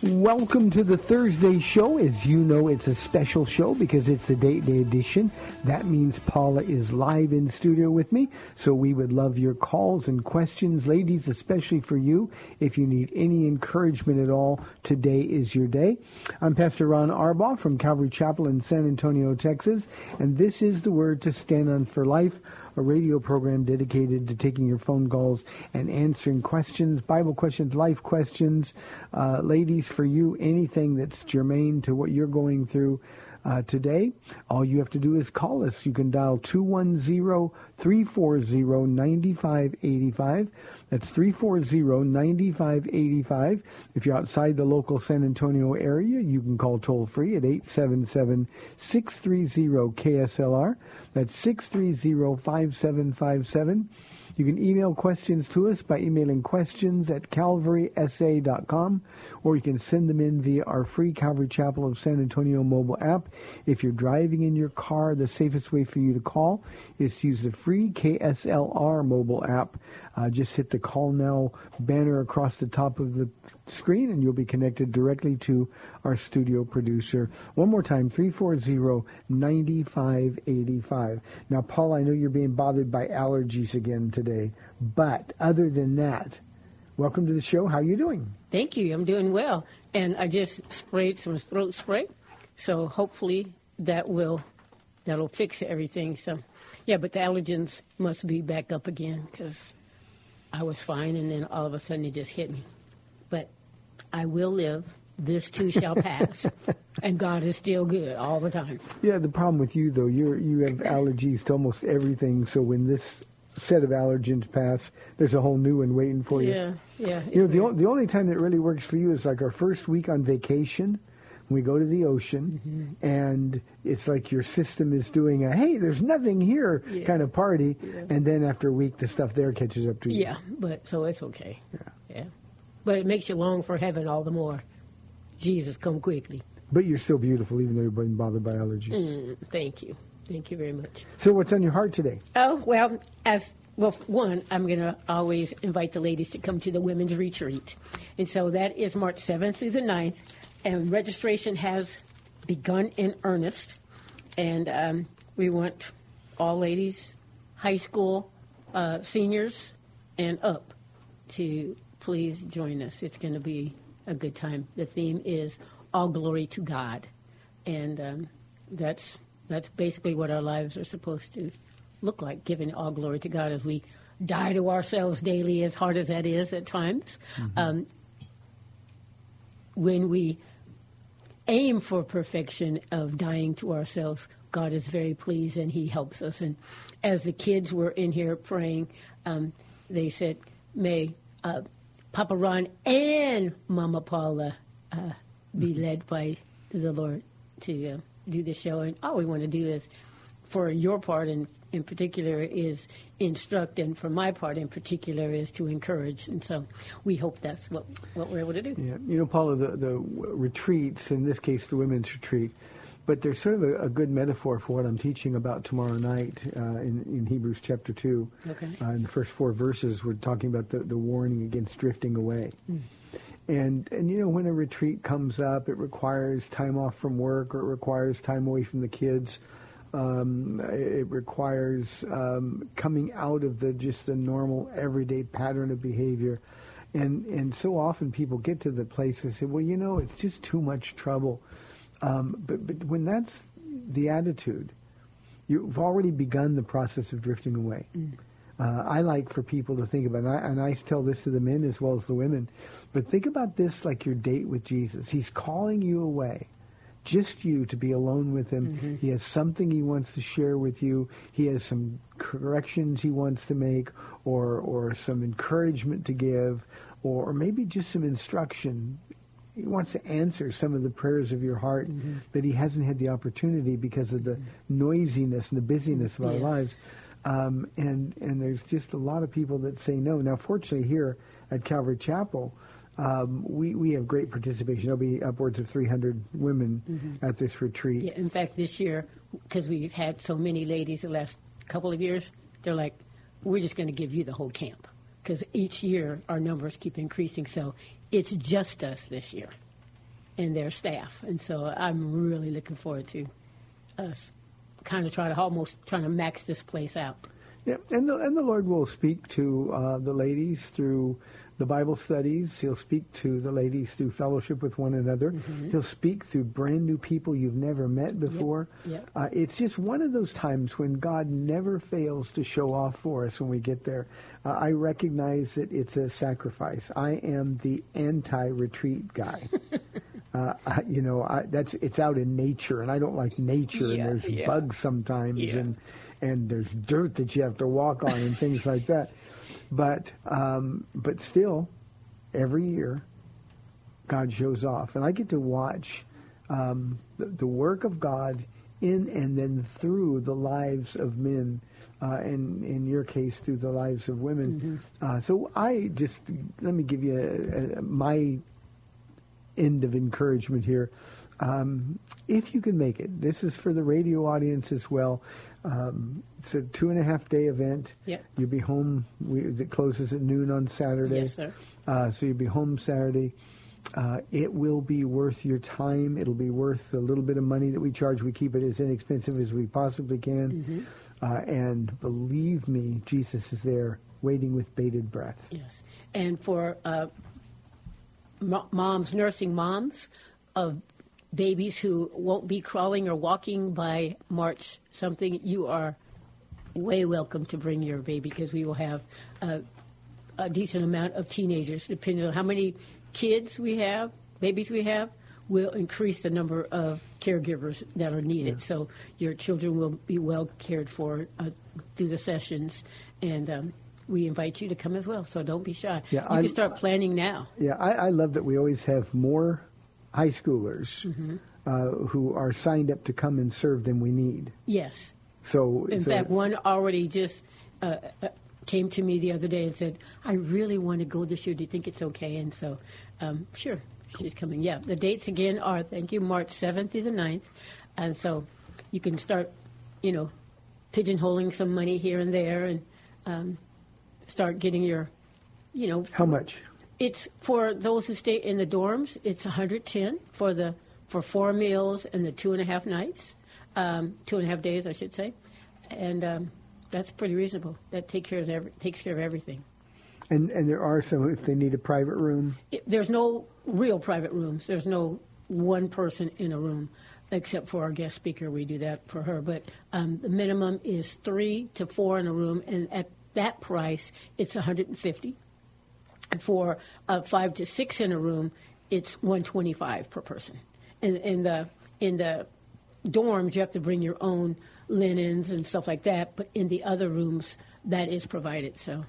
Welcome to the Thursday show. As you know, it's a special show because it's the date day edition. That means Paula is live in studio with me. So we would love your calls and questions. Ladies, especially for you, if you need any encouragement at all, today is your day. I'm Pastor Ron Arbaugh from Calvary Chapel in San Antonio, Texas, and this is the word to stand on for life a radio program dedicated to taking your phone calls and answering questions, Bible questions, life questions. Uh, ladies, for you, anything that's germane to what you're going through uh, today, all you have to do is call us. You can dial 210-340-9585. That's 340-9585. If you're outside the local San Antonio area, you can call toll free at 877-630-KSLR. That's 630-5757. You can email questions to us by emailing questions at calvarysa.com, or you can send them in via our free Calvary Chapel of San Antonio mobile app. If you're driving in your car, the safest way for you to call is to use the free KSLR mobile app. Uh, just hit the Call Now banner across the top of the screen, and you'll be connected directly to our studio producer. One more time, 340-9585. Now, Paul, I know you're being bothered by allergies again today, but other than that, welcome to the show. How are you doing? Thank you. I'm doing well. And I just sprayed some throat spray. So hopefully that will that'll fix everything. So yeah, but the allergens must be back up again because I was fine and then all of a sudden it just hit me. But I will live. This too shall pass. and God is still good all the time. Yeah, the problem with you though, you're you have allergies to almost everything. So when this set of allergens pass, there's a whole new one waiting for you. Yeah, yeah. You know, the, o- the only time that really works for you is like our first week on vacation. We go to the ocean, Mm-hmm. and it's like your system is doing a "Hey, there's nothing here" Yeah. kind of party, Yeah. and then after a week, the stuff there catches up to you. Yeah, but so it's okay. Yeah. But it makes you long for heaven all the more. Jesus, come quickly. But you're still beautiful, even though you've been bothered by allergies. Mm, thank you. Thank you very much. So, what's on your heart today? Oh, well, as well, one, I'm going to always invite the ladies to come to the women's retreat. And so that is March 7th through the 9th. And registration has begun in earnest. And um, we want all ladies, high school, uh, seniors, and up to please join us. It's going to be a good time. The theme is All Glory to God. And um, that's, that's basically what our lives are supposed to look like, giving all glory to God as we die to ourselves daily, as hard as that is at times. Um, when we aim for perfection of dying to ourselves, God is very pleased and He helps us. And as the kids were in here praying, um, they said, May uh, Papa Ron and Mama Paula uh, be led by the Lord to uh, do the show. And all we want to do is, for your part and in particular is instruct, and for my part in particular is to encourage. And so we hope that's what, what we're able to do. Yeah, you know, Paula, the, the retreats, in this case the women's retreat, but there's sort of a, a good metaphor for what I'm teaching about tomorrow night uh, in, in Hebrews chapter 2. Okay. Uh, in the first four verses, we're talking about the, the warning against drifting away. And, and, you know, when a retreat comes up, it requires time off from work or it requires time away from the kids. Um, it requires um, coming out of the just the normal everyday pattern of behavior. And, and so often people get to the place and say, well, you know, it's just too much trouble. Um, but, but when that's the attitude, you've already begun the process of drifting away. Uh, I like for people to think about, and I, and I tell this to the men as well as the women, but think about this like your date with Jesus. He's calling you away, just you to be alone with him. Mm-hmm. He has something he wants to share with you. He has some corrections he wants to make, or or some encouragement to give, or, or maybe just some instruction. He wants to answer some of the prayers of your heart mm-hmm. that he hasn't had the opportunity because of the mm-hmm. noisiness and the busyness of our Yes. lives. Um, and and there's just a lot of people that say no. Now, fortunately, here at Calvary Chapel, um, we we have great participation. There'll be upwards of 300 women at this retreat. Yeah, in fact, this year, because we've had so many ladies the last couple of years, they're like, we're just going to give you the whole camp. Because each year our numbers keep increasing. So it's just us this year and their staff. And so I'm really looking forward to us kind of trying to almost trying to max this place out. Yeah, and the and the Lord will speak to uh, the ladies through the Bible studies. He'll speak to the ladies through fellowship with one another. He'll speak through brand new people you've never met before. yep. Uh, it's just one of those times when God never fails to show off for us when we get there. Uh, I recognize that it's a sacrifice. I am the anti-retreat guy. Uh, I, you know, I, that's it's out in nature, and I don't like nature. Yeah, and there's yeah. bugs sometimes, Yeah. and and there's dirt that you have to walk on and things like that. But um, but still, every year, God shows off, and I get to watch um, the, the work of God in and then through the lives of men, uh, and in your case, through the lives of women. Uh, so I just let me give you a, a, my end of encouragement here. Um, if you can make it, this is for the radio audience as well. Um, it's a two and a half day event. Yep. You'll be home. We, it closes at noon on Saturday. Yes, sir. Uh, so you'll be home Saturday. Uh, it will be worth your time. It'll be worth a little bit of money that we charge. We keep it as inexpensive as we possibly can. Uh, and believe me, Jesus is there waiting with bated breath. Yes. And for uh, mo- moms, nursing moms of babies who won't be crawling or walking by March something, you are way welcome to bring your baby because we will have a, a decent amount of teenagers, depending on how many kids we have, babies we have. Will increase the number of caregivers that are needed, so your children will be well cared for uh, through the sessions, and um, we invite you to come as well. So don't be shy. Yeah, you I'm- can start planning now. Yeah, I, I love that we always have more high schoolers Mm-hmm. uh, who are signed up to come and serve than we need. Yes. So, In so fact, one already just uh, uh, came to me the other day and said, "I really want to go this year. Do you think it's okay?" And so, um, sure, she's coming. Yeah, the dates again are thank you, March seventh through the 9th. and so you can start, you know, pigeonholing some money here and there, and um, start getting your, you know, how much? It's for those who stay in the dorms. It's 110 for the for four meals and the two and a half nights, um, two and a half days, I should say, and um, that's pretty reasonable. That takes care of every, takes care of everything. And and there are some if they need a private room. It, there's no real private rooms. There's no one person in a room, except for our guest speaker. We do that for her. But um, the minimum is three to four in a room, and at that price, it's 150. And for uh, five to six in a room, it's 125 per person. And in the in the dorms, you have to bring your own linens and stuff like that. But in the other rooms, that is provided. So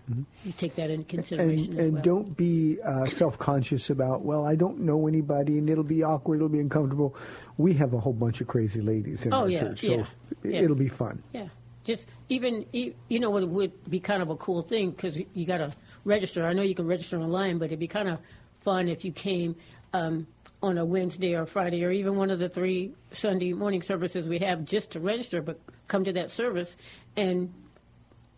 you take that into And consideration as and well. don't be uh, self conscious about well I don't know anybody and it'll be awkward it'll be uncomfortable. We have a whole bunch of crazy ladies in Oh, our yeah, church, so yeah, yeah. it'll be fun. Yeah. just even you know what would be kind of a cool thing because you got to register. I know you can register online, but it'd be kind of fun if you came um, on a Wednesday or Friday or even one of the three Sunday morning services we have just to register, but come to that service and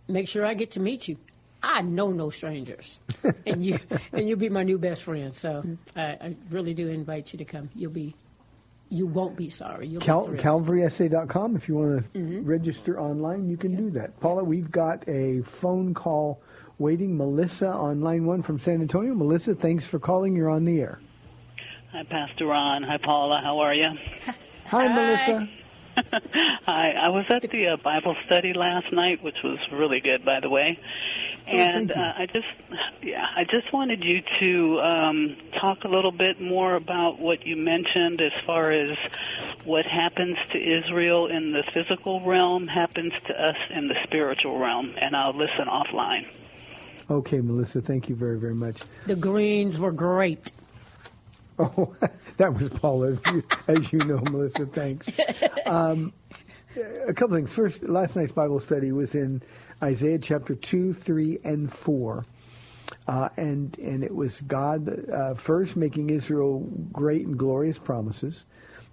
make sure I get to meet you. I know no strangers, and you and you'll be my new best friend. So I, I really do invite you to come. You'll be, you won't be sorry. You'll Cal- be. CalvarySA.com. If you want to register online, you can do that. Paula, we've got a phone call waiting. Melissa on line one from San Antonio. Melissa, thanks for calling. You're on the air. Hi, Pastor Ron. Hi, Paula. How are you? Hi, Melissa. Hi. I was at the uh, Bible study last night, which was really good, by the way. And thank you. uh, I just, yeah, I just wanted you to um, talk a little bit more about what you mentioned as far as what happens to Israel in the physical realm happens to us in the spiritual realm. And I'll listen offline. Okay, Melissa, thank you very, very much. The greens were great. Oh, that was Paula, as you, as you know, Melissa. Thanks. Um, a couple things. First, last night's Bible study was in Isaiah chapter two, three, and four, uh, and and it was God uh, first making Israel great and glorious promises.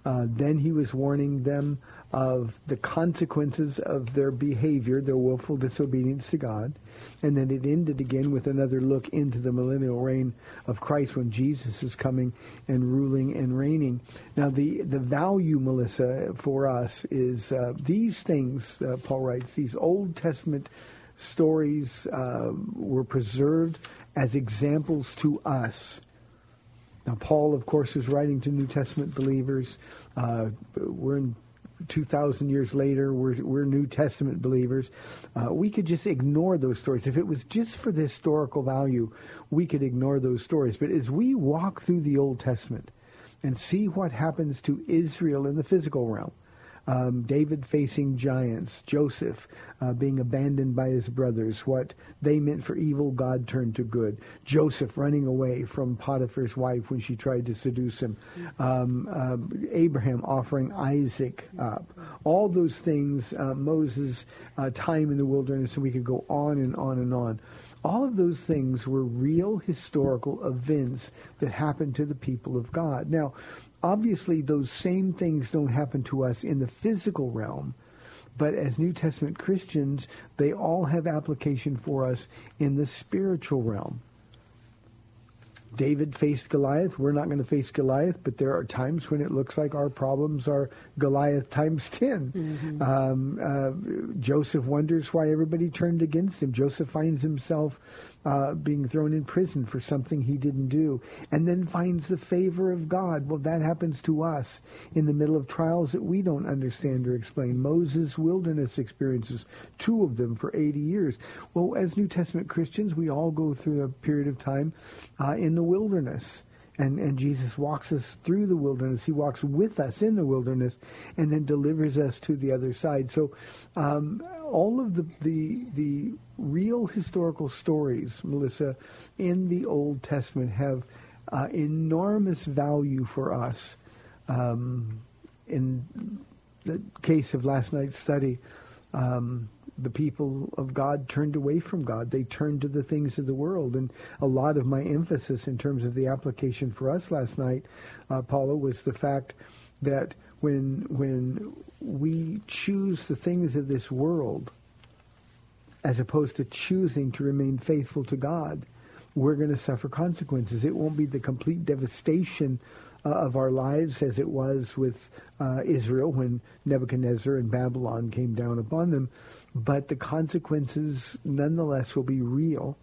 Uh, then he was warning them of the consequences of their behavior, their willful disobedience to God. And then it ended again with another look into the millennial reign of Christ when Jesus is coming and ruling and reigning. Now, the, the value, Melissa, for us is uh, these things, uh, Paul writes, these Old Testament stories uh, were preserved as examples to us. Now, Paul, of course, is writing to New Testament believers. Uh, we're in 2,000 years later, we're, we're New Testament believers. Uh, we could just ignore those stories. If it was just for the historical value, we could ignore those stories. But as we walk through the Old Testament and see what happens to Israel in the physical realm, um, David facing giants, Joseph uh, being abandoned by his brothers, what they meant for evil, God turned to good. Joseph running away from Potiphar's wife when she tried to seduce him. Um, uh, Abraham offering Isaac up. All those things, uh, Moses' uh, time in the wilderness, and we could go on and on and on. All of those things were real historical events that happened to the people of God. Now, obviously those same things don't happen to us in the physical realm, but as New Testament Christians, they all have application for us in the spiritual realm. David faced Goliath. We're not going to face Goliath, but there are times when it looks like our problems are Goliath times 10. Um, uh, Joseph wonders why everybody turned against him. Joseph finds himself uh, being thrown in prison for something he didn't do, and then finds the favor of God. Well, that happens to us in the middle of trials that we don't understand or explain. Moses' wilderness experiences, two of them for 80 years. Well, as New Testament Christians, we all go through a period of time uh, in the wilderness. And, and Jesus walks us through the wilderness. He walks with us in the wilderness and then delivers us to the other side. So um, all of the, the, the real historical stories, Melissa, in the Old Testament have uh, enormous value for us. Um, in the case of last night's study, um, the people of God turned away from God. They turned to the things of the world. And a lot of my emphasis in terms of the application for us last night, uh, Paula, was the fact that when when we choose the things of this world as opposed to choosing to remain faithful to God, we're going to suffer consequences. It won't be the complete devastation uh, of our lives as it was with uh, Israel when Nebuchadnezzar and Babylon came down upon them, but the consequences nonetheless will be real.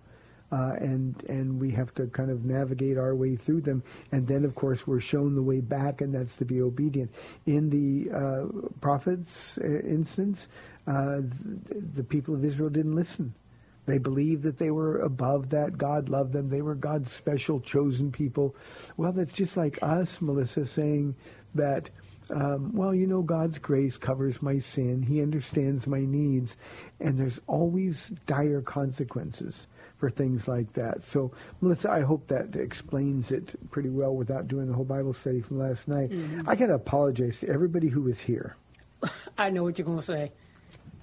Uh, and and we have to kind of navigate our way through them, and then of course we're shown the way back, and that's to be obedient. In the uh, prophets' uh, instance, uh, the, the people of Israel didn't listen. They believed that they were above that. God loved them. They were God's special chosen people. Well, that's just like us, Melissa, saying that, um, well, you know, God's grace covers my sin. He understands my needs. And there's always dire consequences for things like that. So, Melissa, I hope that explains it pretty well without doing the whole Bible study from last night. I got to apologize to everybody who was here. I know what you're going to say.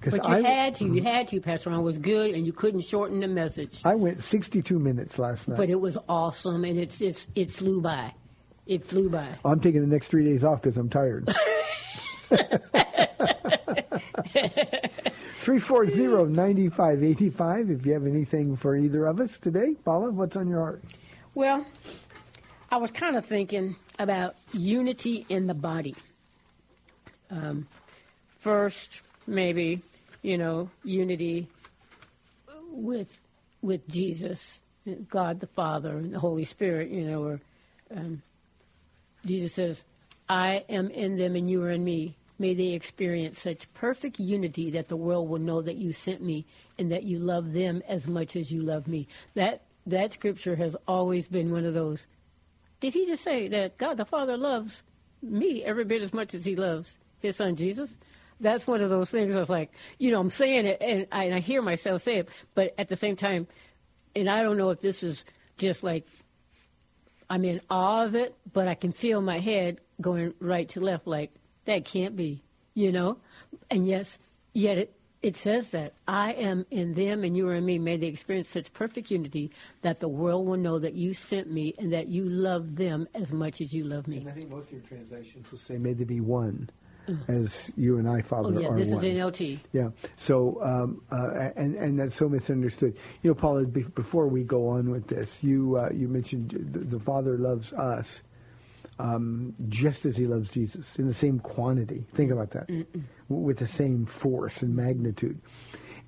But you I- had to, you had to, Pastor Ron. It was good, and you couldn't shorten the message. I went 62 minutes last night. But it was awesome, and it's, it's it flew by. It flew by. I'm taking the next three days off because I'm tired. 340-9585 if you have anything for either of us today. Paula, what's on your heart? Well, I was kind of thinking about unity in the body. Um, first, maybe you know, unity with with Jesus, God the Father, and the Holy Spirit. You know, or um, Jesus says, "I am in them, and you are in me." May they experience such perfect unity that the world will know that you sent me and that you love them as much as you love me. That that scripture has always been one of those. Did he just say that God the Father loves me every bit as much as he loves his son Jesus? That's one of those things I was like, you know, I'm saying it and I, and I hear myself say it, but at the same time, and I don't know if this is just like I'm in awe of it, but I can feel my head going right to left, like that can't be, you know. And yes, yet it it says that I am in them and you are in me. May they experience such perfect unity that the world will know that you sent me and that you love them as much as you love me. And I think most of your translations will say, "May they be one," as you and I, Father, Oh yeah, are this one. is NLT. Yeah. So, um, uh, and and that's so misunderstood. You know, Paula. Be- before we go on with this, you uh, you mentioned the, the Father loves us um, just as He loves Jesus in the same quantity. Think about that, w- with the same force and magnitude.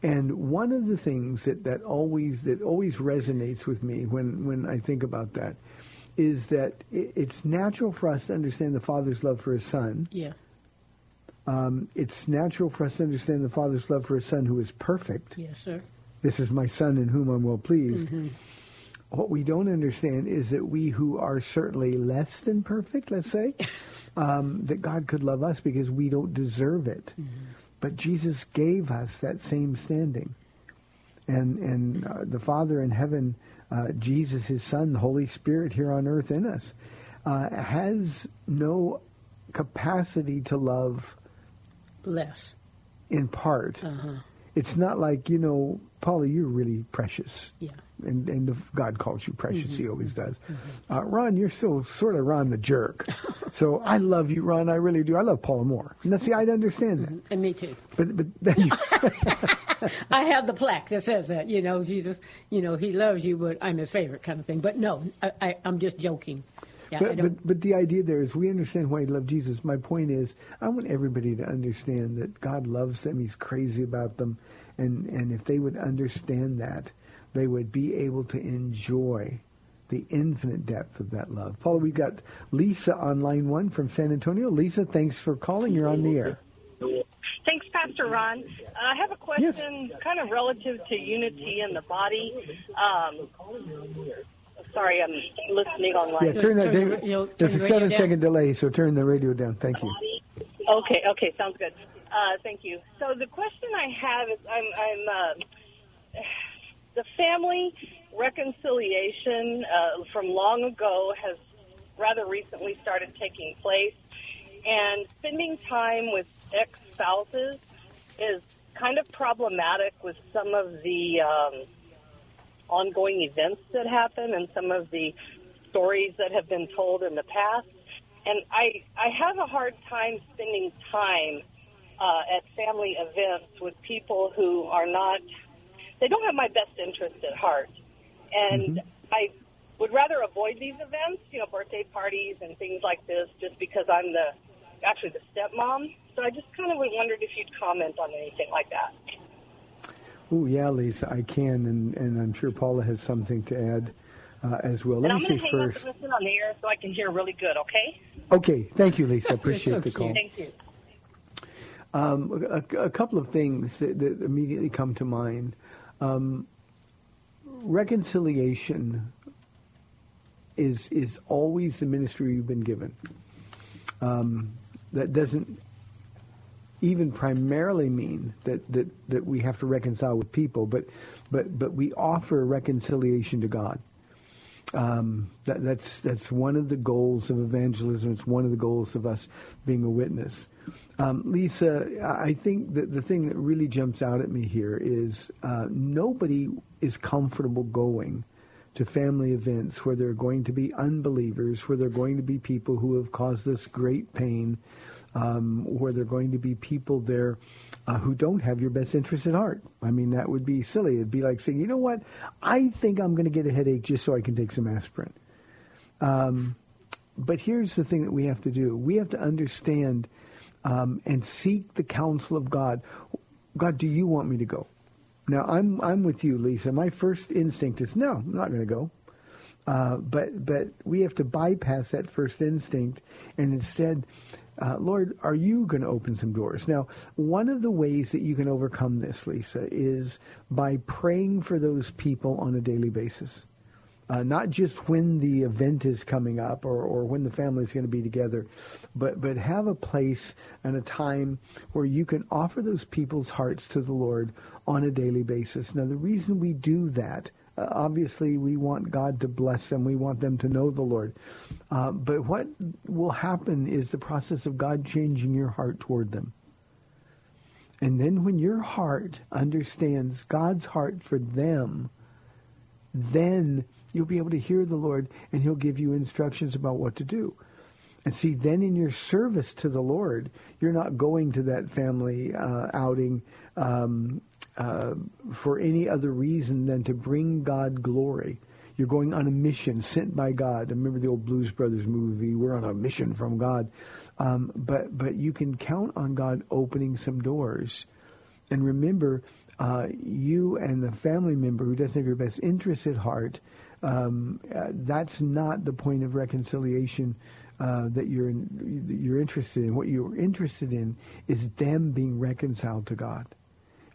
And one of the things that, that always that always resonates with me when, when I think about that is that i it's natural for us to understand the Father's love for His Son Yeah. Um, it's natural for us to understand the Father's love for His Son who is perfect. Yes, sir. This is my Son in whom I'm well pleased. What we don't understand is that we who are certainly less than perfect, let's say, um, that God could love us because we don't deserve it. But Jesus gave us that same standing. And, and uh, the Father in heaven, uh, Jesus, His Son, the Holy Spirit here on earth in us, uh, has no capacity to love Less. in part. Uh-huh. It's not like, you know, Paula, you're really precious. Yeah. And, and if God calls you precious. He always does. Uh, Ron, you're still sort of Ron the jerk. so I love you, Ron. I really do. I love Paula more. Now, see, I understand that. And me too. But, but then I have the plaque that says that, you know, Jesus, you know, he loves you, but I'm his favorite kind of thing. But no, I, I, I'm just joking. Yeah, but, but, but the idea there is we understand why he loved Jesus. My point is, I want everybody to understand that God loves them. He's crazy about them. And, and if they would understand that, they would be able to enjoy the infinite depth of that love. Paula, we've got Lisa on line one from San Antonio. Lisa, thanks for calling. You're on the air. Thanks, Pastor Ron. I have a question kind of relative to unity in the body. Um, sorry, I'm listening online. Yeah, turn that. Turn the- you know, turn there's a the radio seven down. second delay, so turn the radio down. Thank you. Okay, okay, sounds good. Uh, thank you. So the question I have is, I'm, I'm uh, the family reconciliation uh, from long ago has rather recently started taking place, and spending time with ex spouses is kind of problematic with some of the um, ongoing events that happen and some of the stories that have been told in the past. And I, I have a hard time spending time uh, at family events with people who are not, they don't have my best interest at heart. And I would rather avoid these events, you know, birthday parties and things like this, just because I'm the, actually the stepmom. So I just kind of wondered if you'd comment on anything like that. Oh, yeah, Lisa, I can, and, and I'm sure Paula has something to add uh, as well. Let and I'm me going say to hang up first. listen on air so I can hear really good, okay? Okay, thank you, Lisa. I appreciate so the call. cute. Thank you. Um, a, a couple of things that, that immediately come to mind. Um, reconciliation is is always the ministry you've been given. Um, that doesn't even primarily mean that, that, that we have to reconcile with people, but but but we offer reconciliation to God. Um, that, that's that's one of the goals of evangelism. It's one of the goals of us being a witness. Um, Lisa, I think that the thing that really jumps out at me here is uh, nobody is comfortable going to family events where there are going to be unbelievers, where there are going to be people who have caused us great pain, um, where there are going to be people there uh, who don't have your best interest at heart. I mean, that would be silly. It'd be like saying, you know what, I think I'm going to get a headache just so I can take some aspirin. Um, but here's the thing that we have to do. We have to understand um, and seek the counsel of God. God, do you want me to go? Now, I'm I'm with you, Lisa. My first instinct is no, I'm not going to go. Uh, but but we have to bypass that first instinct and instead, uh, Lord, are you going to open some doors? Now, one of the ways that you can overcome this, Lisa, is by praying for those people on a daily basis. Uh, not just when the event is coming up or, or when the family is going to be together, but, but have a place and a time where you can offer those people's hearts to the Lord on a daily basis. Now, the reason we do that, obviously, we want God to bless them. We want them to know the Lord. Uh, but what will happen is the process of God changing your heart toward them. And then when your heart understands God's heart for them, then you'll be able to hear the Lord and he'll give you instructions about what to do. And see, then in your service to the Lord, you're not going to that family uh, outing um, uh, for any other reason than to bring God glory. You're going on a mission sent by God. Remember the old Blues Brothers movie, We're on a mission from God. Um, but, but you can count on God opening some doors. And remember, uh, you and the family member who doesn't have your best interest at heart, um, uh, that's not the point of reconciliation uh, that you're in, you're interested in. What you're interested in is them being reconciled to God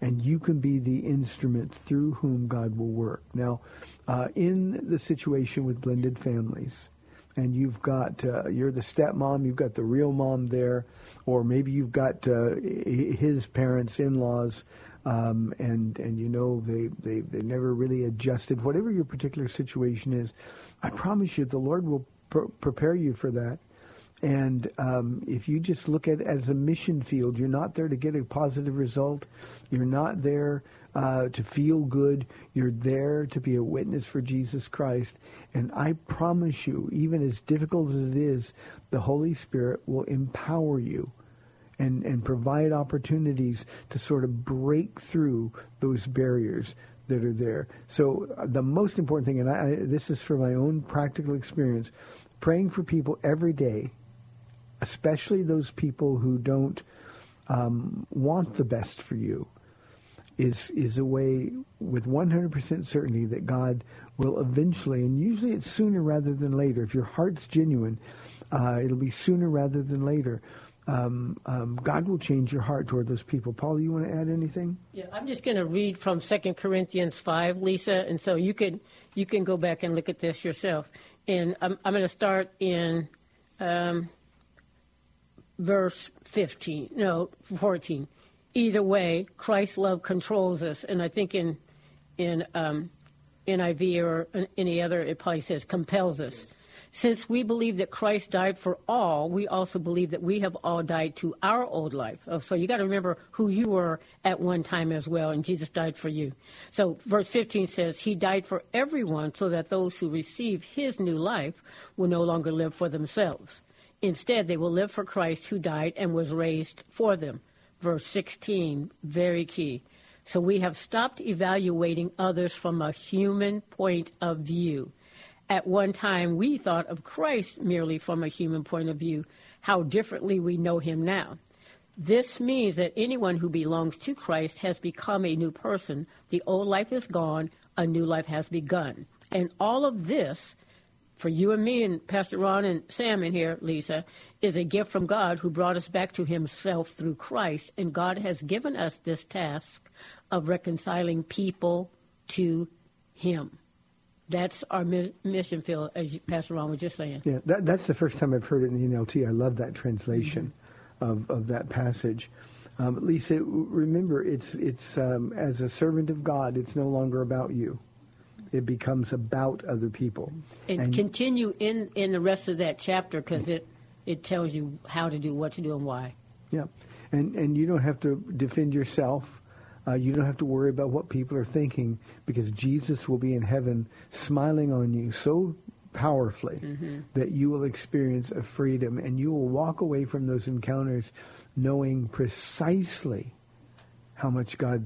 and you can be the instrument through whom God will work. Now, uh, in the situation with blended families, and you've got uh, you're the stepmom, you've got the real mom there, or maybe you've got uh, his parents, in-laws, um, and and you know they they they never really adjusted. Whatever your particular situation is, I promise you, the Lord will pr- prepare you for that. And um, if you just look at it as a mission field, you're not there to get a positive result. You're not there uh, to feel good. You're there to be a witness for Jesus Christ. And I promise you, even as difficult as it is, the Holy Spirit will empower you and, and provide opportunities to sort of break through those barriers that are there. So uh, the most important thing, and I, this is from my own practical experience, praying for people every day especially those people who don't um, want the best for you, is is a way with 100% certainty that God will eventually, and usually it's sooner rather than later. If your heart's genuine, uh, it'll be sooner rather than later. Um, um, God will change your heart toward those people. Paul, you want to add anything? Yeah, I'm just going to read from 2 Corinthians 5, Lisa, and so you could you can go back and look at this yourself. And I'm, I'm going to start in um, verse 15, no, 14. Either way, Christ's love controls us. And I think in, in um, NIV or any other, it probably says compels us. Since we believe that Christ died for all, we also believe that we have all died to our old life. Oh, so you got to remember who you were at one time as well, and Jesus died for you. So verse 15 says, He died for everyone so that those who receive His new life will no longer live for themselves. Instead, they will live for Christ who died and was raised for them. Verse 16, very key. So we have stopped evaluating others from a human point of view. At one time, we thought of Christ merely from a human point of view. How differently we know him now. This means that anyone who belongs to Christ has become a new person. The old life is gone, a new life has begun. And all of this for you and me and Pastor Ron and Sam in here, Lisa, is a gift from God who brought us back to himself through Christ. And God has given us this task of reconciling people to him. That's our mi- mission field, as Pastor Ron was just saying. Yeah, that, that's the first time I've heard it in the NLT. I love that translation mm-hmm. of, of that passage. Um, Lisa, remember, it's, it's um, as a servant of God, it's no longer about you. It becomes about other people. And, continue in, in the rest of that chapter because it, it tells you how to do, what to do, and why. Yeah, and and you don't have to defend yourself. Uh, you don't have to worry about what people are thinking because Jesus will be in heaven smiling on you so powerfully that you will experience a freedom and you will walk away from those encounters knowing precisely how much God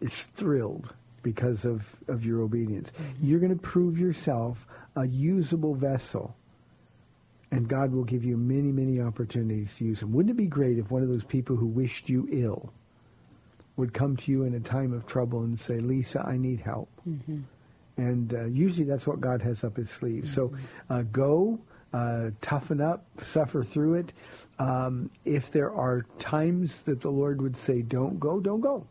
is thrilled because of, of your obedience. You're going to prove yourself a usable vessel and God will give you many, many opportunities to use them. Wouldn't it be great if one of those people who wished you ill would come to you in a time of trouble and say, Lisa, I need help? And uh, usually that's what God has up his sleeve. So uh, go, uh, toughen up, suffer through it. Um, if there are times that the Lord would say, don't go, don't go.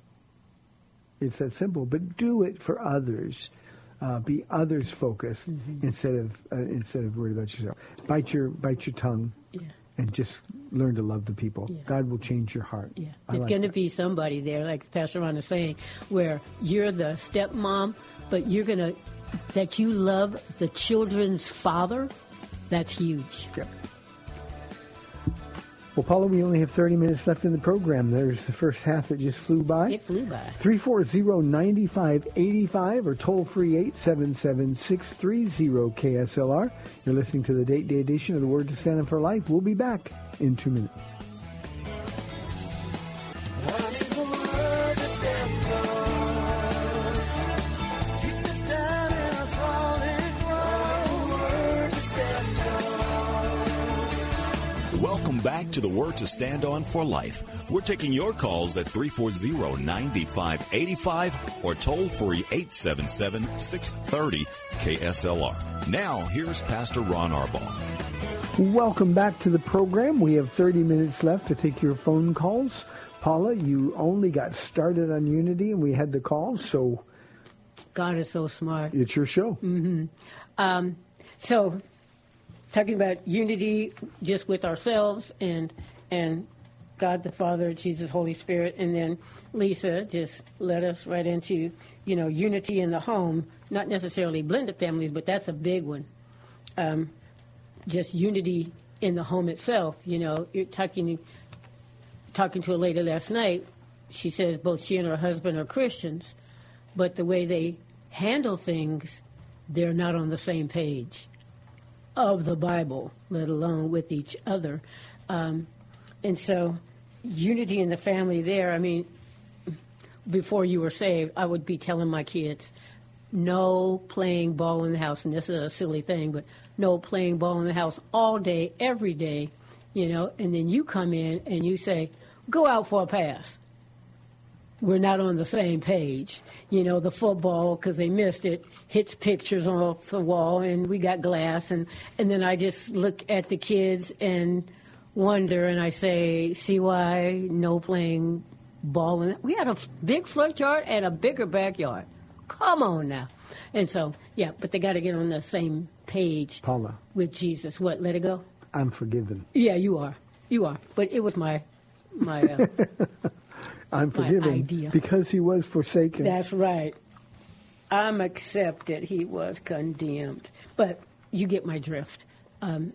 It's that simple. But do it for others. Uh, be others focused instead of uh, instead of worried about yourself. Bite your bite your tongue, Yeah. and just learn to love the people. Yeah. God will change your heart. Yeah, I there's like going to be somebody there, like Pastor Ron is saying, where you're the stepmom, but you're going to that you love the children's father. That's huge. Yep. Well, Paula, we only have 30 minutes left in the program. There's the first half that just flew by. It flew by. 340-9585 or toll free 877-630 KSLR. You're listening to the date day edition of the Word to Stand Up for Life. We'll be back in two minutes. To the Word to Stand On for Life. We're taking your calls at 340-9585 or toll free 877-630 KSLR. Now, here's Pastor Ron Arbaugh. Welcome back to the program. We have 30 minutes left to take your phone calls. Paula, you only got started on Unity and we had the calls, so God is so smart. it's your show. Um, so, talking about unity just with ourselves and and God the Father, Jesus, Holy Spirit, and then Lisa just led us right into you know unity in the home. Not necessarily blended families, but that's a big one. Um, just unity in the home itself. You know, you're talking talking to a lady last night. She says both she and her husband are Christians, but the way they handle things, they're not on the same page of the Bible, let alone with each other. Um, and so, unity in the family there, I mean, before you were saved, I would be telling my kids, no playing ball in the house. And this is a silly thing, but no playing ball in the house all day, every day, you know. And then you come in and you say, go out for a pass we're not on the same page. You know, the football, because they missed it, hits pictures off the wall, and we got glass. And, and then I just look at the kids and wonder, and I say, see why no playing ball? In we had a big front yard and a bigger backyard. Come on now. And so, yeah, but they got to get on the same page Paula, with Jesus. What, let it go? I'm forgiven. Yeah, you are. You are. But it was my, my, uh, I'm forgiven because he was forsaken. That's right. I'm accepted. He was condemned. But you get my drift. Um,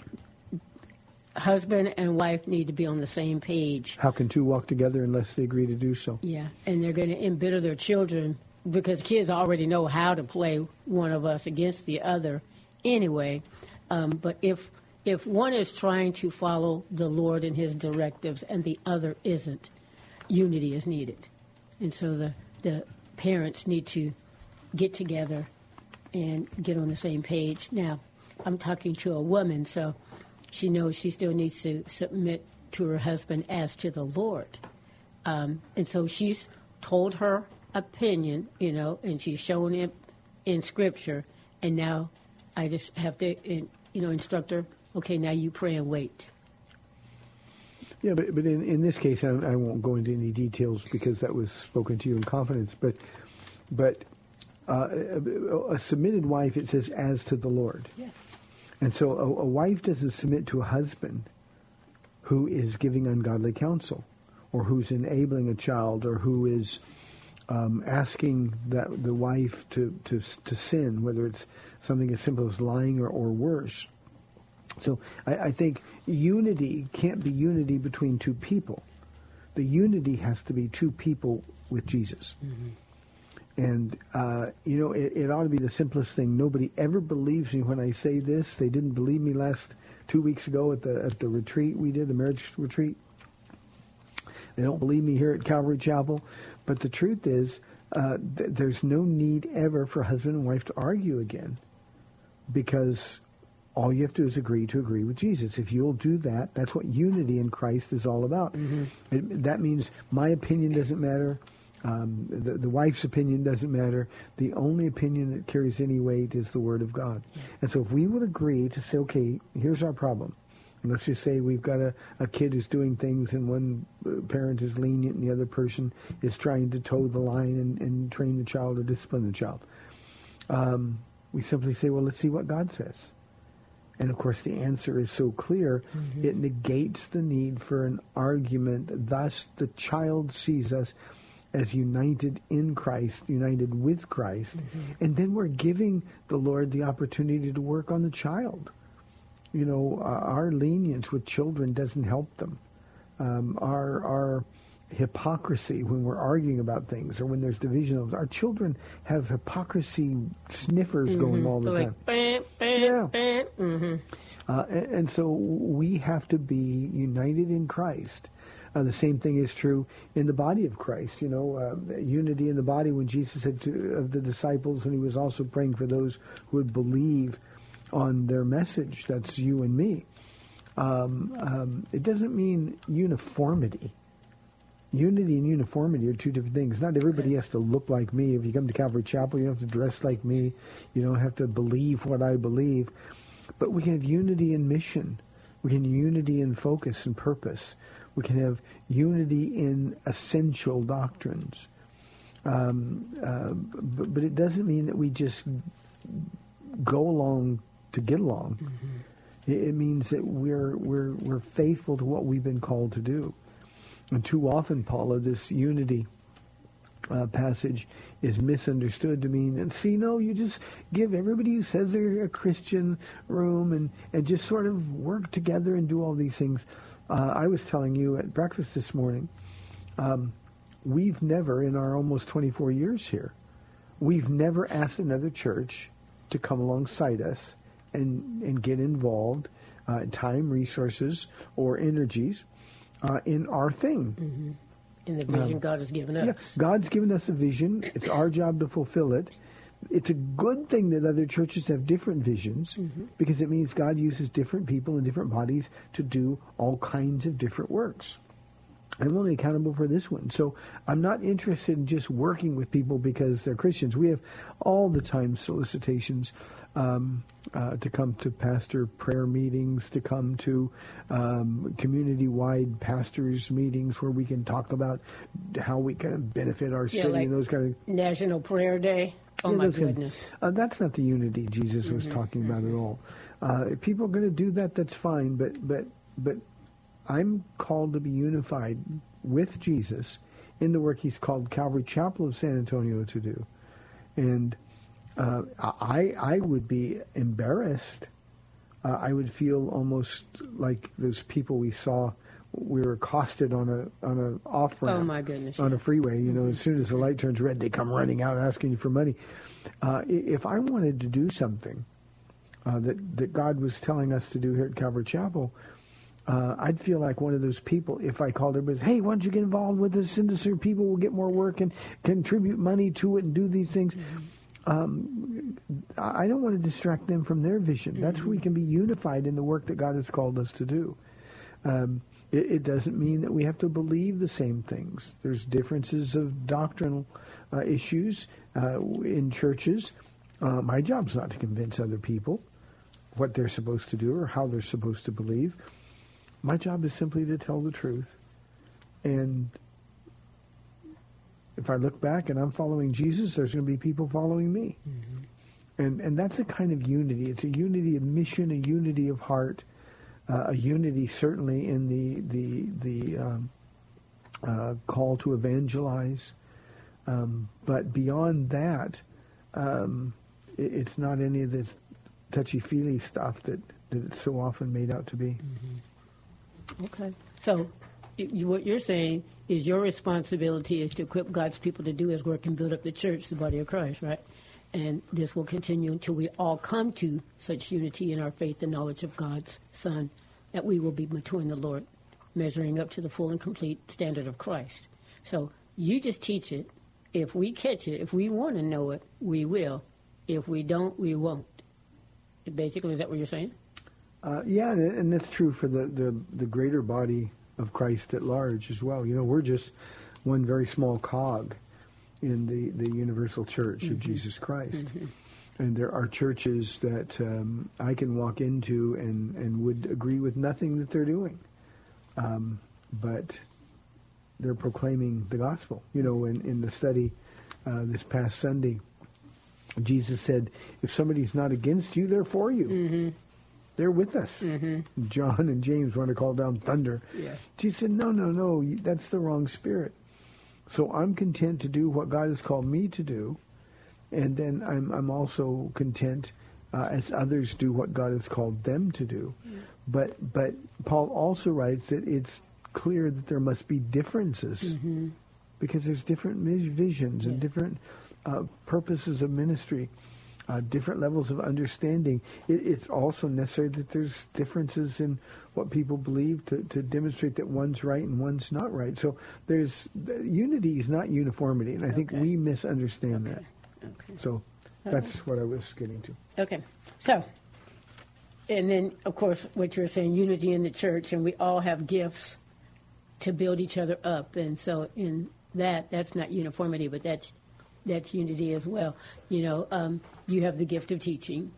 husband and wife need to be on the same page. How can two walk together unless they agree to do so? Yeah. And they're going to embitter their children because kids already know how to play one of us against the other anyway. Um, but if if one is trying to follow the Lord and His directives and the other isn't, unity is needed. And so the, the parents need to get together and get on the same page. Now, I'm talking to a woman, so she knows she still needs to submit to her husband as to the Lord. Um, and so she's told her opinion, you know, and she's shown it in Scripture. And now I just have to, you know, instruct her, okay, now you pray and wait. Yeah, but, but in, in this case, I, I won't go into any details because that was spoken to you in confidence. But but uh, a, a submitted wife, it says, as to the Lord. Yeah. And so a, a wife doesn't submit to a husband who is giving ungodly counsel or who's enabling a child or who is um, asking that the wife to, to to sin, whether it's something as simple as lying or, or worse. So I, I think unity can't be unity between two people. The unity has to be two people with Jesus. And, uh, you know, it, it ought to be the simplest thing. Nobody ever believes me when I say this. They didn't believe me last two weeks ago at the, at the retreat we did, the marriage retreat. They don't believe me here at Calvary Chapel. But the truth is, uh, th- there's no need ever for husband and wife to argue again because all you have to do is agree to agree with Jesus. If you'll do that, that's what unity in Christ is all about. It, that means my opinion doesn't matter. Um, the, the wife's opinion doesn't matter. The only opinion that carries any weight is the Word of God. And so if we would agree to say, okay, here's our problem. And let's just say we've got a, a kid who's doing things and one uh, parent is lenient and the other person is trying to toe the line and, and train the child or discipline the child. Um, we simply say, well, let's see what God says. And of course, the answer is so clear, it negates the need for an argument. Thus, the child sees us as united in Christ, united with Christ. And then we're giving the Lord the opportunity to work on the child. You know, uh, our lenience with children doesn't help them. Um, our, our hypocrisy when we're arguing about things or when there's division, our children have hypocrisy sniffers going all the They're time. bam, bam, Yeah. bam. hmm Uh, and, and so we have to be united in Christ. Uh, the same thing is true in the body of Christ. You know, uh, unity in the body. When Jesus said to of the disciples, and he was also praying for those who would believe on their message. That's you and me. Um, um, it doesn't mean uniformity. Unity and uniformity are two different things. Not everybody has to look like me. If you come to Calvary Chapel, you don't have to dress like me. You don't have to believe what I believe. But we can have unity in mission. We can have unity in focus and purpose. We can have unity in essential doctrines. Um, uh, but, but it doesn't mean that we just go along to get along. It, it means that we're we're we're faithful to what we've been called to do. And too often, Paula, this unity uh, passage is misunderstood to mean, and see, no, you just give everybody who says they're a Christian room and, and just sort of work together and do all these things. Uh, I was telling you at breakfast this morning, um, we've never, in our almost 24 years here, we've never asked another church to come alongside us and, and get involved, uh, time, resources, or energies uh, in our thing. In the vision Um, God has given us. Yeah, God's given us a vision. It's our job to fulfill it. It's a good thing that other churches have different visions because it means God uses different people and different bodies to do all kinds of different works. I'm only accountable for this one. So I'm not interested in just working with people because they're Christians. We have all the time solicitations um, uh, to come to pastor prayer meetings, to come to um, community-wide pastors meetings where we can talk about how we can benefit our Yeah, city like and those kind of National Prayer Day. Oh yeah, my those kind of- goodness. uh, that's not the unity Jesus was talking about at all. Uh, if people are going to do that, that's fine. But but but I'm called to be unified with Jesus in the work He's called Calvary Chapel of San Antonio to do, and uh, I I would be embarrassed. Uh, I would feel almost like those people we saw. We were accosted on a on a off ramp Oh, my goodness, on a freeway. You know, as soon as the light turns red, they come running out asking you for money. Uh, if I wanted to do something uh, that that God was telling us to do here at Calvary Chapel, uh, I'd feel like one of those people if I called everybody, hey, why don't you get involved with this industry? People will get more work and contribute money to it and do these things. Um, I don't want to distract them from their vision. That's where we can be unified in the work that God has called us to do. Um, it, it doesn't mean that we have to believe the same things. There's differences of doctrinal uh, issues uh, in churches. Uh, my job's not to convince other people what they're supposed to do or how they're supposed to believe. My job is simply to tell the truth. And if I look back and I'm following Jesus, there's going to be people following me. And and that's a kind of unity. It's a unity of mission, a unity of heart, uh, a unity certainly in the the the um, uh, call to evangelize. Um, but beyond that, um, it, it's not any of this touchy-feely stuff that, that it's so often made out to be. Okay. So, you, what you're saying is your responsibility is to equip God's people to do His work and build up the church, the body of Christ, right? And this will continue until we all come to such unity in our faith and knowledge of God's Son that we will be mature in the Lord, measuring up to the full and complete standard of Christ. So, you just teach it. If we catch it, if we want to know it, we will. If we don't, we won't. Basically, is that what you're saying? Uh, yeah, and, that's true for the, the, the greater body of Christ at large as well. You know, we're just one very small cog in the, the universal church of Jesus Christ. And there are churches that um, I can walk into and, and would agree with nothing that they're doing. Um, but they're proclaiming the gospel. You know, in, in the study uh, this past Sunday, Jesus said, if somebody's not against you, they're for you. They're with us. John and James want to call down thunder. Yeah. Jesus said, no, no, no, that's the wrong spirit. So I'm content to do what God has called me to do, and then I'm, I'm also content uh, as others do what God has called them to do. But but Paul also writes that it's clear that there must be differences because there's different vis- visions and different uh, purposes of ministry, uh, different levels of understanding. It, it's also necessary that there's differences in what people believe to, to demonstrate that one's right and one's not right. So there's the, unity is not uniformity, and I think we misunderstand that. Okay. So that's what I was getting to. Okay. So, and then, of course, what you're saying, unity in the church, and we all have gifts to build each other up. And so, in that, that's not uniformity, but that's that's unity as well. You know, um, you have the gift of teaching,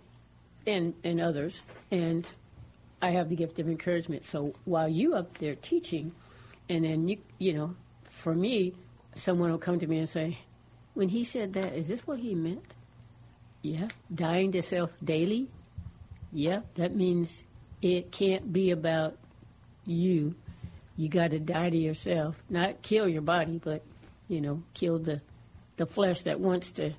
and and others, and I have the gift of encouragement. So while you up there teaching, and then you you know, for me, someone will come to me and say, when he said that, is this what he meant? Yeah, dying to self daily. Yeah, that means it can't be about you. You got to die to yourself, not kill your body, but you know, kill the the flesh that wants to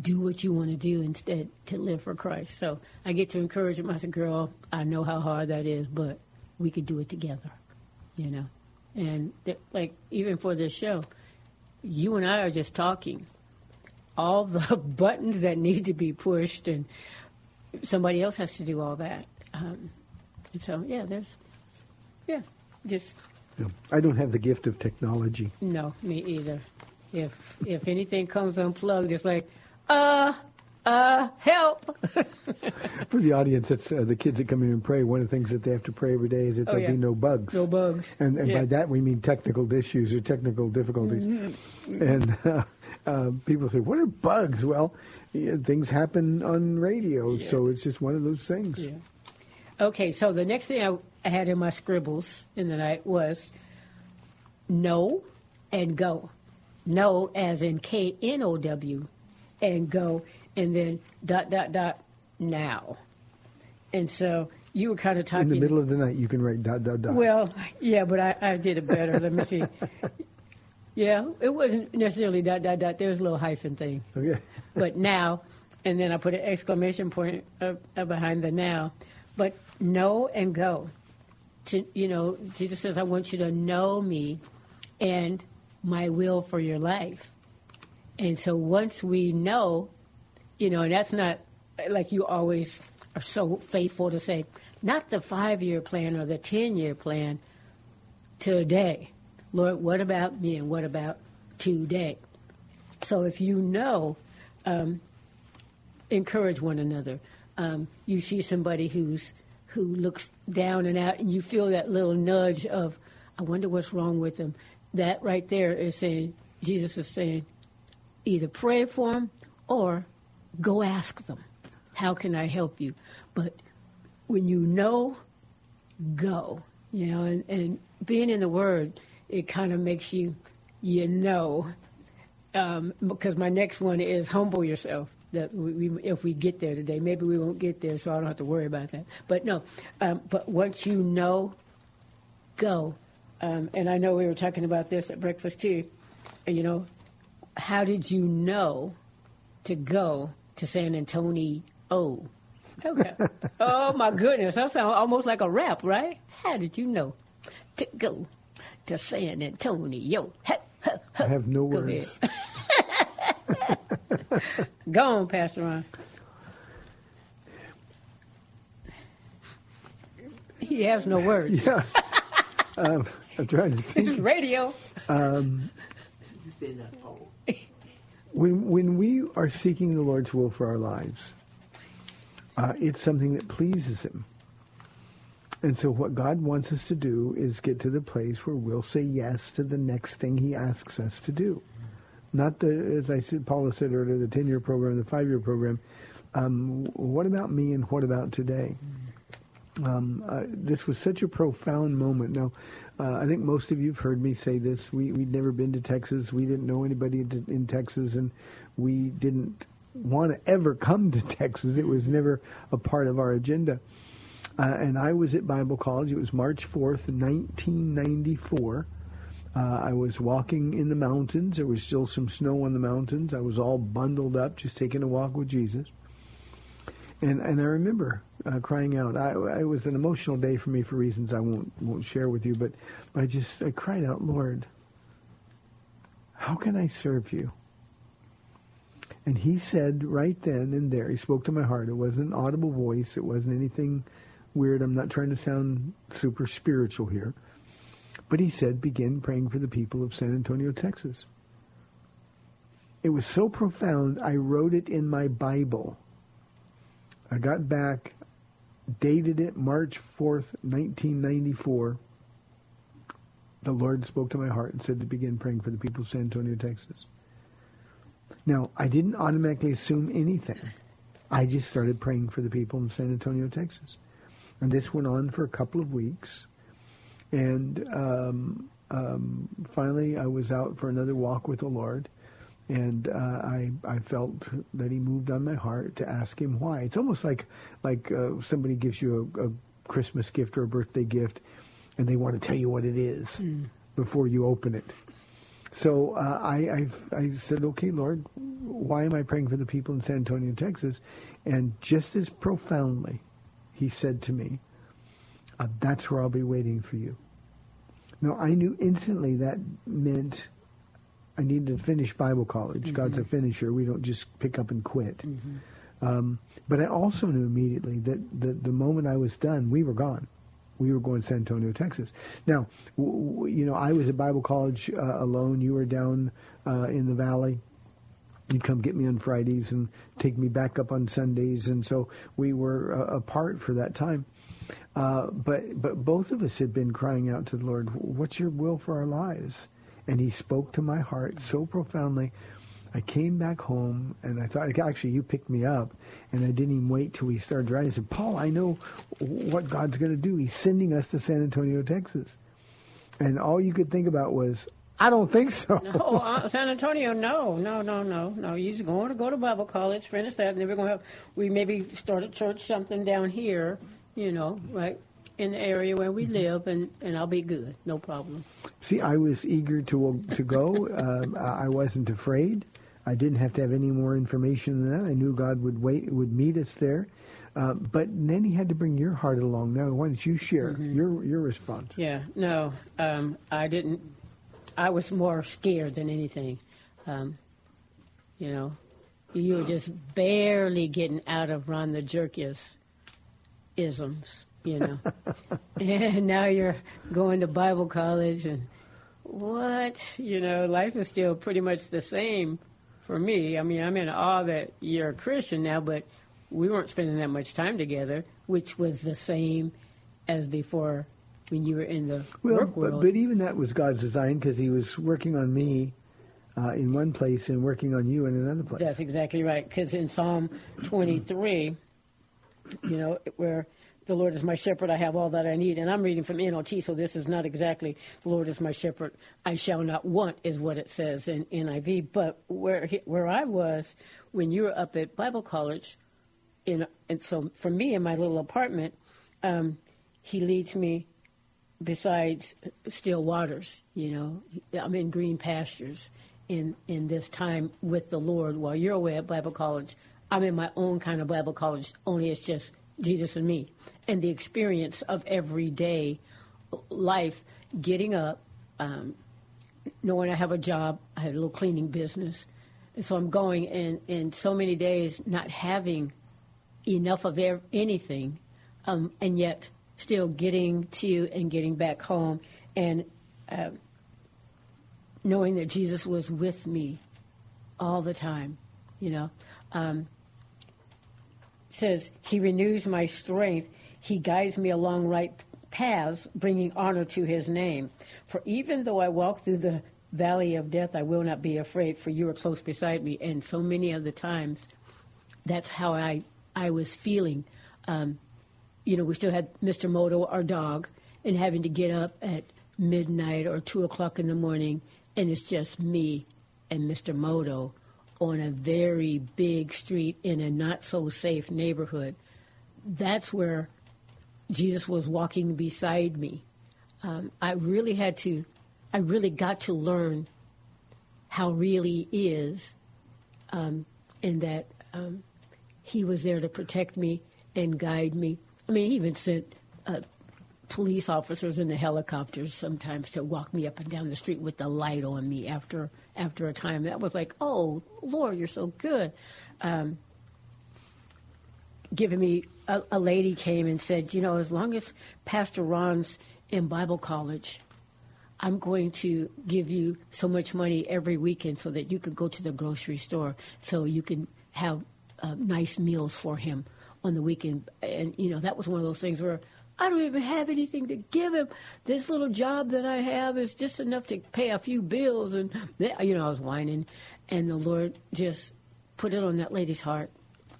do what you want to do instead to live for Christ. So I get to encourage him. I said, "Girl, I know how hard that is, but we could do it together." You know, and th- like even for this show, you and I are just talking all the buttons that need to be pushed, and somebody else has to do all that. Um, and so, yeah, there's, yeah, just know, I don't have the gift of technology. no, me either. If if anything comes unplugged, it's like, uh, uh, help. For the audience, that's uh, the kids that come in and pray. One of the things that they have to pray every day is that Oh, there'll yeah. be no bugs. no bugs. And, and Yeah. by that we mean technical issues or technical difficulties. Mm-hmm. And uh, uh, people say, "What are bugs?" Well, yeah, things happen on radio, so it's just one of those things. Yeah. Okay, so the next thing I, I had in my scribbles in the night was no and go. No as in K N O W and go and then dot dot dot now. And so you were kind of talking In the middle of the night, you can write dot dot dot. Well, yeah, but I, I did it better. Let me see. Yeah, it wasn't necessarily dot dot dot. There was a little hyphen thing okay. but now, and then I put an exclamation point uh, uh, behind the now. But know and go. To you know, Jesus says, "I want you to know me, and my will for your life." And so once we know, you know, and that's not like you always are so faithful to say, not the five-year plan or the ten-year plan. Today, Lord, what about me, and what about today? So if you know, um, encourage one another. Um, you see somebody who's who looks down and out, and you feel that little nudge of, I wonder what's wrong with them. That right there is saying Jesus is saying, either pray for them or go ask them, how can I help you? But when you know, go. You know, and, and being in the Word, it kind of makes you, you know, um, because my next one is humble yourself. That we, we, if we get there today, maybe we won't get there, so I don't have to worry about that. But no, um, but once you know, go. Um, and I know we were talking about this at breakfast too. you know, how did you know to go to San Antonio? Oh, okay. oh my goodness, that sounds almost like a rap, right? How did you know to go to San Antonio? Ha, ha, ha. I have no Go words. Go on, Pastor Ron. He has no words. Yeah. um, I'm trying to think. It's radio. When when we are seeking the Lord's will for our lives, uh, it's something that pleases Him. And so, what God wants us to do is get to the place where we'll say yes to the next thing He asks us to do. Not the, as I said, Paula said earlier, the ten-year program, the five-year program. Um, what about me and what about today? Um, uh, this was such a profound moment. Now, uh, I think most of you have heard me say this. We, we'd never been to Texas. We didn't know anybody in, in Texas, and we didn't want to ever come to Texas. It was never a part of our agenda. Uh, and I was at Bible College. It was March 4th, 1994. Uh, I was walking in the mountains. There was still some snow on the mountains. I was all bundled up, just taking a walk with Jesus. And and I remember uh, crying out. I, it was an emotional day for me for reasons I won't won't share with you. But I just I cried out, Lord, how can I serve you? And He said right then and there, He spoke to my heart. It wasn't an audible voice. It wasn't anything weird. I'm not trying to sound super spiritual here. But He said, begin praying for the people of San Antonio, Texas. It was so profound. I wrote it in my Bible. I got back, dated it March 4th, 1994. The Lord spoke to my heart and said to begin praying for the people of San Antonio, Texas. Now, I didn't automatically assume anything. I just started praying for the people of San Antonio, Texas. And this went on for a couple of weeks. And um, um, finally, I was out for another walk with the Lord and uh, I I felt that he moved on my heart to ask him why. It's almost like like uh, somebody gives you a, a Christmas gift or a birthday gift, and they want to tell you what it is before you open it. So uh, I I I said, okay, Lord, why am I praying for the people in San Antonio, Texas? And just as profoundly, he said to me, uh, "That's where I'll be waiting for you." Now I knew instantly that meant I needed to finish Bible college. God's a finisher. We don't just pick up and quit. Um, but I also knew immediately that the, the moment I was done, we were gone. We were going to San Antonio, Texas. Now, w- w- you know, I was at Bible college uh, alone. You were down uh, in the valley. You'd come get me on Fridays and take me back up on Sundays, and so we were uh, apart for that time. Uh, but but both of us had been crying out to the Lord, "What's your will for our lives?" And He spoke to my heart so profoundly. I came back home and I thought, actually, you picked me up, and I didn't even wait till we started driving. I said, Paul, I know what God's going to do. He's sending us to San Antonio, Texas. And all you could think about was, I don't think so. Oh, uh, San Antonio, no, no, no, no, no. You're going to go to Bible college, finish that, and then we're going to have, we maybe start a church, something down here, you know, right in the area where we live, and, and I'll be good, no problem. See, I was eager to to go. Um, I wasn't afraid. I didn't have to have any more information than that. I knew God would wait, would meet us there. Uh, but then He had to bring your heart along. Now, why don't you share your your response? Yeah, no, um, I didn't. I was more scared than anything. Um, you know, you were just barely getting out of Ron the Jerkiest isms, you know. and now you're going to Bible college and what? You know, life is still pretty much the same for me. I mean, I'm in awe that you're a Christian now, but we weren't spending that much time together, which was the same as before when you were in the Well, work but, world. but even that was God's design because He was working on me uh, in one place and working on you in another place. That's exactly right. Because in Psalm 23, you know, where the Lord is my shepherd, I have all that I need. And I'm reading from NLT, so this is not exactly the Lord is my shepherd, I shall not want, is what it says in NIV. But where he- where I was when you were up at Bible college, in and so for me in my little apartment, um, he leads me besides still waters. You know, I'm in green pastures, in in this time with the Lord. While you're away at Bible college, I'm in my own kind of Bible college. Only it's just Jesus and me, and the experience of everyday life, getting up, um, knowing I have a job. I had a little cleaning business, and so I'm going and in so many days not having enough of ev- anything, um, and yet still getting to and getting back home and. Uh, knowing that Jesus was with me all the time, you know. Um, says, He renews my strength. He guides me along right paths, bringing honor to His name. For even though I walk through the valley of death, I will not be afraid, for you are close beside me. And so many of the times, that's how I, I was feeling. Um, you know, we still had Mr. Moto, our dog, and having to get up at midnight or 2 o'clock in the morning, and it's just me and Mr. Moto on a very big street in a not so safe neighborhood. That's where Jesus was walking beside me. Um, I really had to, I really got to learn how really is, um, and that um, He was there to protect me and guide me. I mean, He even sent uh, police officers in the helicopters sometimes to walk me up and down the street with the light on me after after a time. That was like, oh Lord, you're so good. Um, giving me a, a lady came and said, you know, as long as Pastor Ron's in Bible college, I'm going to give you so much money every weekend so that you could go to the grocery store so you can have uh, nice meals for him on the weekend. And, you know, that was one of those things where I don't even have anything to give him. This little job that I have is just enough to pay a few bills. And, you know, I was whining. And the Lord just put it on that lady's heart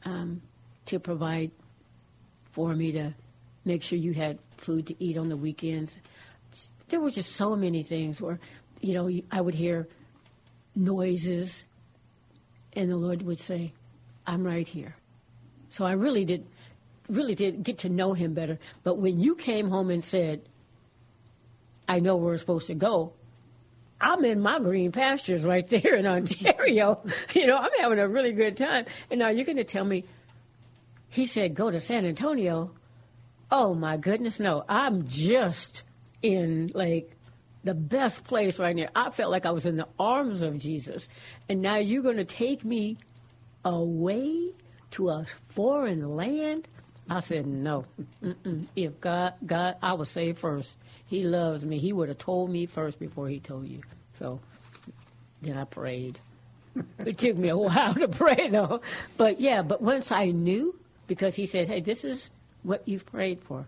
um, to provide for me to make sure you had food to eat on the weekends. There were just so many things where, you know, I would hear noises, and the Lord would say, I'm right here. So I really did really did get to know him better. But when you came home and said, I know where we're supposed to go, I'm in my green pastures right there in Ontario. you know, I'm having a really good time. And now you're going to tell me, he said, go to San Antonio. Oh my goodness, no. I'm just in like the best place right now. I felt like I was in the arms of Jesus. And now you're going to take me away to a foreign land? I said, no. Mm-mm. If God, God, I was saved first. He loves me. He would have told me first before he told you. So then I prayed. it took me a while to pray, though. But yeah, but once I knew, because he said, hey, this is what you've prayed for.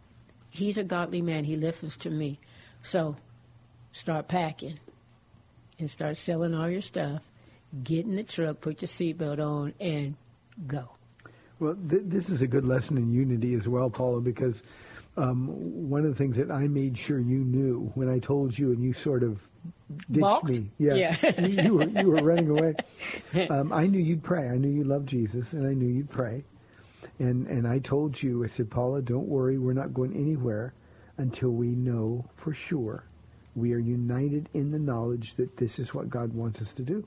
He's a godly man. He listens to me. So start packing and start selling all your stuff. Get in the truck, put your seatbelt on, and go. Well, th- this is a good lesson in unity as well, Paula, because um, one of the things that I made sure you knew when I told you and you sort of ditched Balked? me. Yeah, Yeah. you, you were you were running away. Um, I knew you'd pray. I knew you loved Jesus, and I knew you'd pray. And and I told you, I said, Paula, don't worry, we're not going anywhere until we know for sure we are united in the knowledge that this is what God wants us to do.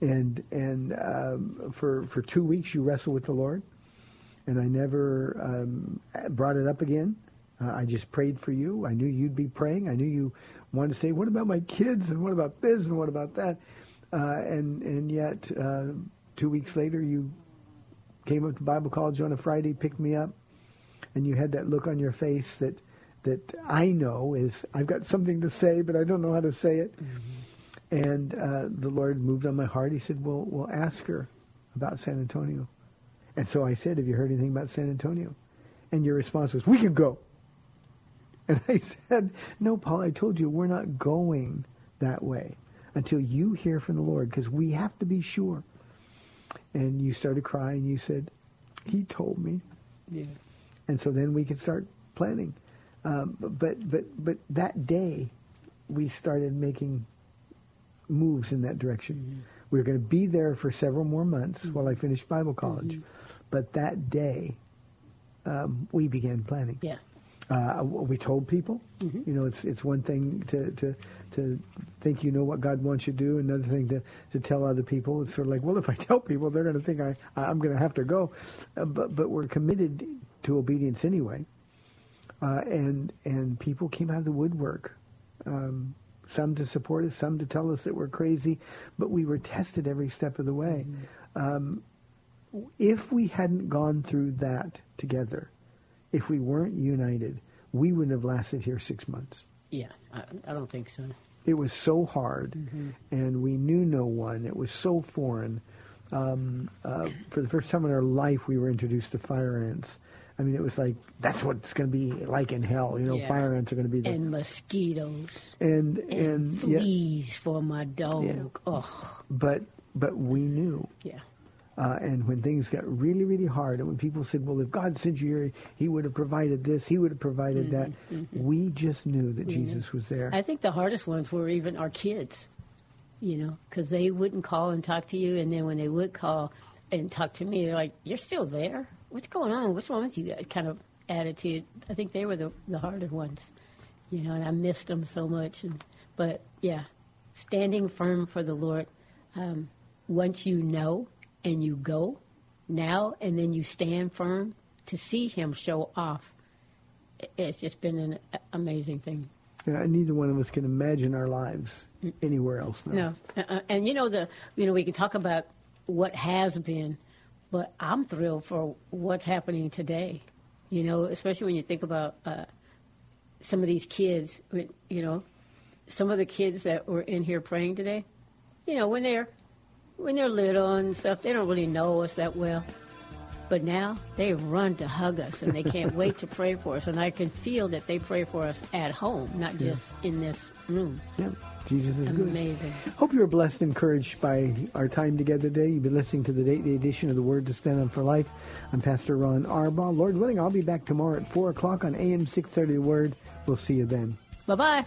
And and um, for for two weeks you wrestled with the Lord, and I never um, brought it up again. Uh, I just prayed for you. I knew you'd be praying. I knew you wanted to say, "What about my kids? And what about this? And what about that?" Uh, and and yet, uh, two weeks later, you came up to Bible college on a Friday, picked me up, and you had that look on your face that that I know is I've got something to say, but I don't know how to say it. And uh, the Lord moved on my heart. He said, "Well, we'll ask her about San Antonio." And so I said, "Have you heard anything about San Antonio?" And your response was, "We can go." And I said, "No, Paul. I told you we're not going that way until you hear from the Lord, because we have to be sure." And you started crying. You said, "He told me." Yeah. and so then we could start planning. Um, but but but that day, we started making moves in that direction. We were going to be there for several more months while I finished Bible college, but that day, um, we began planning. Yeah. Uh, we told people. You know, it's it's one thing to, to to think you know what God wants you to do, another thing to, to tell other people. It's sort of like, well, if I tell people, they're going to think I I'm going to have to go. Uh, but but we're committed to obedience anyway. Uh, and and people came out of the woodwork. Um, some to support us, some to tell us that we're crazy, but we were tested every step of the way. Um, if we hadn't gone through that together, if we weren't united, we wouldn't have lasted here six months. Yeah, I, I don't think so. It was so hard, and we knew no one. It was so foreign. Um, uh, for the first time in our life, we were introduced to fire ants. I mean, it was like that's what it's going to be like in hell. You know, Yeah. fire ants are going to be there, And mosquitoes and and, and yeah, fleas for my dog. Yeah. Oh, but but we knew. yeah. Uh, and when things got really, really hard, and when people said, "Well, if God sent you here, He would have provided this, He would have provided that," we just knew that Jesus was there. I think the hardest ones were even our kids, you know, because they wouldn't call and talk to you, and then when they would call and talk to me, they're like, "You're still there? What's going on? What's wrong with you?" That kind of attitude. I think they were the the harder ones, you know, and I missed them so much. And but yeah, standing firm for the Lord. Um, once you know and you go now, and then you stand firm to see Him show off. It's just been an amazing thing. Yeah, neither one of us can imagine our lives mm. anywhere else now. No, uh-uh. and you know the you know we can talk about what has been, but I'm thrilled for what's happening today. You know, especially when you think about uh, some of these kids. You know, some of the kids that were in here praying today. You know, when they're when they're little and stuff, they don't really know us that well. But now they run to hug us and they can't wait to pray for us. And I can feel that they pray for us at home, not just in this room. Yeah, Jesus is good. Amazing. Hope you were blessed and encouraged by our time together today. You've been listening to the daily edition of the Word to Stand on for Life. I'm Pastor Ron Arbaugh. Lord willing, I'll be back tomorrow at 4 o'clock on AM 630 The Word. We'll see you then. Bye bye